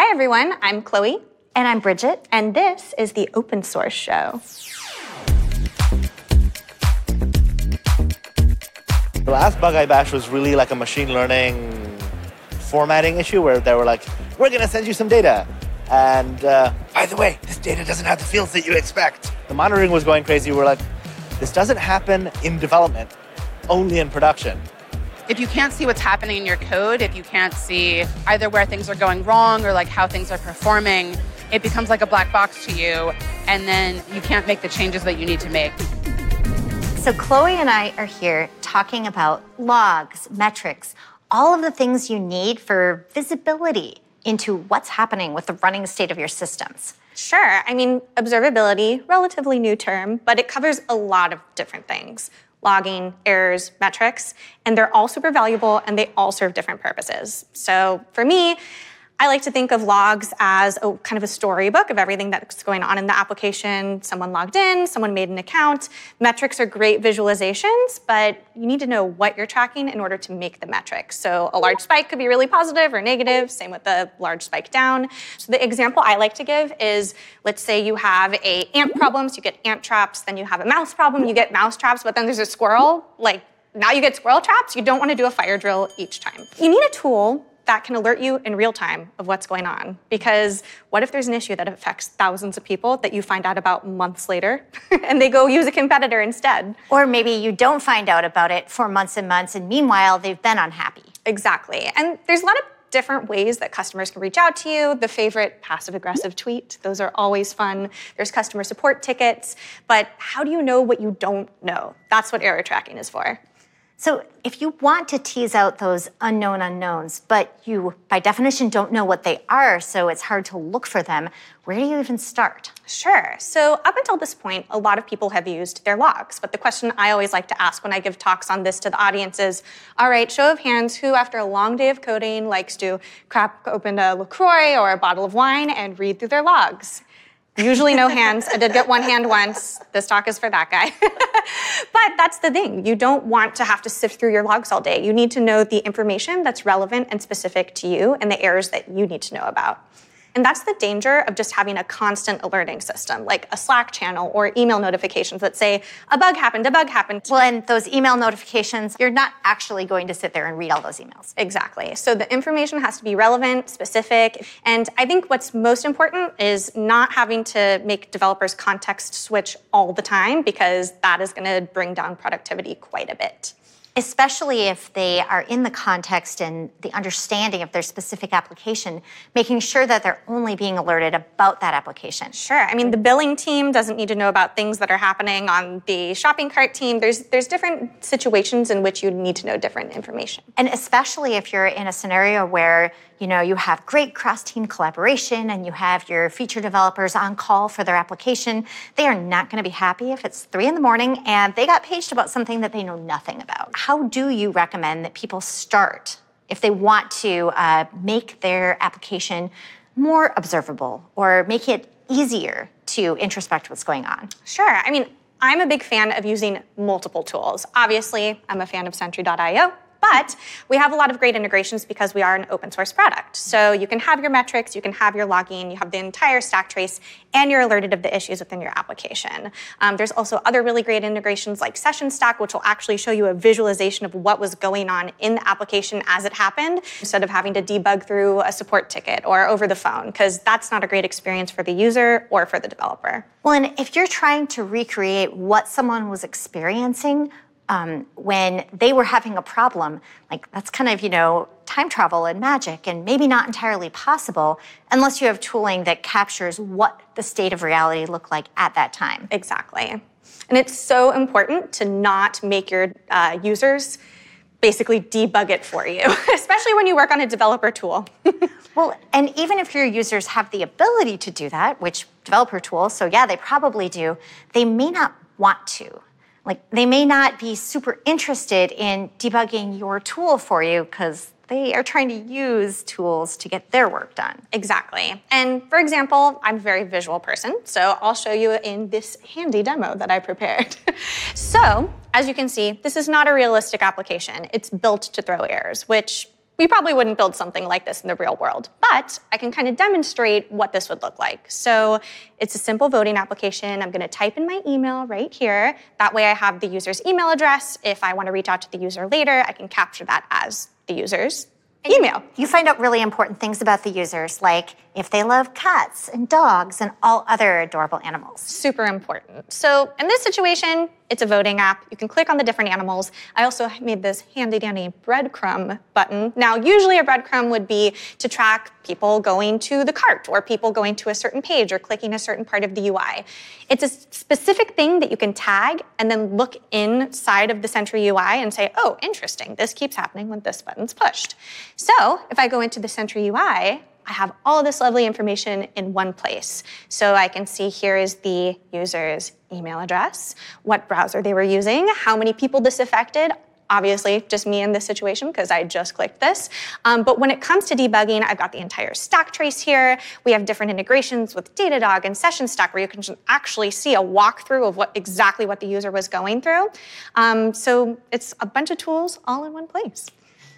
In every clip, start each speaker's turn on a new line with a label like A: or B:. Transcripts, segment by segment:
A: Hi, everyone. I'm Chloe.
B: And I'm Bridget.
A: And this is the Open Source Show.
C: The last Bug Eye Bash was really like a machine learning formatting issue where they were like, we're going to send you some data. And uh, by the way, this data doesn't have the fields that you expect. The monitoring was going crazy. We're like, this doesn't happen in development, only in production.
D: If you can't see what's happening in your code, if you can't see either where things are going wrong or like how things are performing, it becomes like a black box to you, and then you can't make the changes that you need to make.
B: So, Chloe and I are here talking about logs, metrics, all of the things you need for visibility into what's happening with the running state of your systems.
A: Sure. I mean, observability, relatively new term, but it covers a lot of different things logging, errors, metrics, and they're all super valuable and they all serve different purposes. So for me, I like to think of logs as a kind of a storybook of everything that's going on in the application. Someone logged in, someone made an account. Metrics are great visualizations, but you need to know what you're tracking in order to make the metrics. So a large spike could be really positive or negative, same with the large spike down. So the example I like to give is let's say you have a ant problem, so you get ant traps, then you have a mouse problem, you get mouse traps, but then there's a squirrel, like now you get squirrel traps, you don't want to do a fire drill each time. You need a tool that can alert you in real time of what's going on. Because what if there's an issue that affects thousands of people that you find out about months later and they go use a competitor instead?
B: Or maybe you don't find out about it for months and months, and meanwhile, they've been unhappy.
A: Exactly. And there's a lot of different ways that customers can reach out to you. The favorite passive aggressive tweet, those are always fun. There's customer support tickets. But how do you know what you don't know? That's what error tracking is for.
B: So, if you want to tease out those unknown unknowns, but you, by definition, don't know what they are, so it's hard to look for them, where do you even start?
A: Sure. So, up until this point, a lot of people have used their logs. But the question I always like to ask when I give talks on this to the audience is all right, show of hands, who, after a long day of coding, likes to crack open a LaCroix or a bottle of wine and read through their logs? Usually no hands. I did get one hand once. This talk is for that guy. that's the thing. You don't want to have to sift through your logs all day. You need to know the information that's relevant and specific to you and the errors that you need to know about. And that's the danger of just having a constant alerting system, like a Slack channel or email notifications that say, a bug happened, a bug happened.
B: Well, and those email notifications, you're not actually going to sit there and read all those emails.
A: Exactly. So the information has to be relevant, specific. And I think what's most important is not having to make developers context switch all the time because that is going to bring down productivity quite a bit
B: especially if they are in the context and the understanding of their specific application, making sure that they're only being alerted about that application.
A: Sure. I mean, the billing team doesn't need to know about things that are happening on the shopping cart team. There's there's different situations in which you need to know different information.
B: And especially if you're in a scenario where you know you have great cross-team collaboration and you have your feature developers on call for their application. They are not going to be happy if it's three in the morning and they got paged about something that they know nothing about. How do you recommend that people start if they want to uh, make their application more observable or make it easier to introspect what's going on?
A: Sure. I mean i'm a big fan of using multiple tools. Obviously i'm a fan of sentry.io but we have a lot of great integrations because we are an open source product. So you can have your metrics, you can have your logging, you have the entire stack trace, and you're alerted of the issues within your application. Um, there's also other really great integrations like SessionStack, which will actually show you a visualization of what was going on in the application as it happened, instead of having to debug through a support ticket or over the phone, because that's not a great experience for the user or for the developer.
B: Well, and if you're trying to recreate what someone was experiencing, um, when they were having a problem, like that's kind of, you know, time travel and magic and maybe not entirely possible unless you have tooling that captures what the state of reality looked like at that time.
A: Exactly. And it's so important to not make your uh, users basically debug it for you, especially when you work on a developer tool.
B: well, and even if your users have the ability to do that, which developer tools, so yeah, they probably do, they may not want to. Like they may not be super interested in debugging your tool for you because they are trying to use tools to get their work done.
A: Exactly. And for example, I'm a very visual person, so I'll show you in this handy demo that I prepared. so, as you can see, this is not a realistic application. It's built to throw errors, which we probably wouldn't build something like this in the real world, but I can kind of demonstrate what this would look like. So it's a simple voting application. I'm going to type in my email right here. That way I have the user's email address. If I want to reach out to the user later, I can capture that as the user's email.
B: You find out really important things about the users, like if they love cats and dogs and all other adorable animals.
A: Super important. So in this situation, it's a voting app. You can click on the different animals. I also made this handy dandy breadcrumb button. Now, usually a breadcrumb would be to track people going to the cart or people going to a certain page or clicking a certain part of the UI. It's a specific thing that you can tag and then look inside of the Sentry UI and say, oh, interesting, this keeps happening when this button's pushed. So if I go into the Sentry UI, I have all this lovely information in one place. So I can see here is the user's email address, what browser they were using, how many people this affected, obviously just me in this situation because I just clicked this. Um, but when it comes to debugging, I've got the entire stack trace here. We have different integrations with Datadog and SessionStack where you can actually see a walkthrough of what exactly what the user was going through. Um, so it's a bunch of tools all in one place.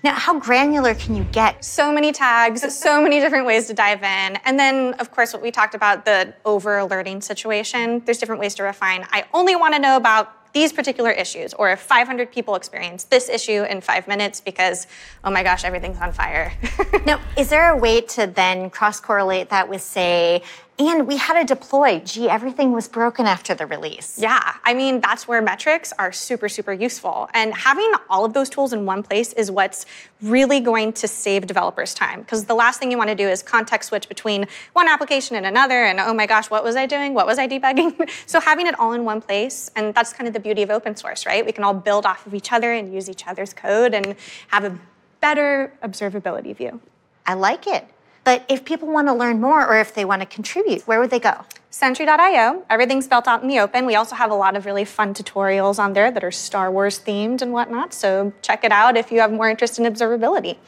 B: Now, how granular can you get?
A: So many tags, so many different ways to dive in. And then, of course, what we talked about the over alerting situation, there's different ways to refine. I only want to know about these particular issues, or if 500 people experience this issue in five minutes because, oh my gosh, everything's on fire.
B: now, is there a way to then cross correlate that with, say, and we had to deploy. Gee, everything was broken after the release.
A: Yeah, I mean, that's where metrics are super, super useful. And having all of those tools in one place is what's really going to save developers time. Because the last thing you want to do is context switch between one application and another. And oh my gosh, what was I doing? What was I debugging? so having it all in one place, and that's kind of the beauty of open source, right? We can all build off of each other and use each other's code and have a better observability view.
B: I like it. But if people want to learn more or if they want to contribute, where would they go?
A: Sentry.io. Everything's built out in the open. We also have a lot of really fun tutorials on there that are Star Wars themed and whatnot. So check it out if you have more interest in observability.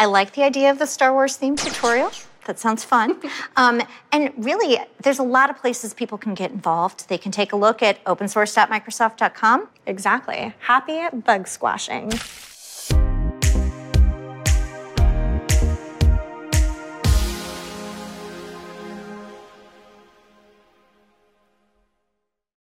B: I like the idea of the Star Wars themed tutorial. That sounds fun. Um, and really, there's a lot of places people can get involved. They can take a look at opensource.microsoft.com.
A: Exactly. Happy bug squashing.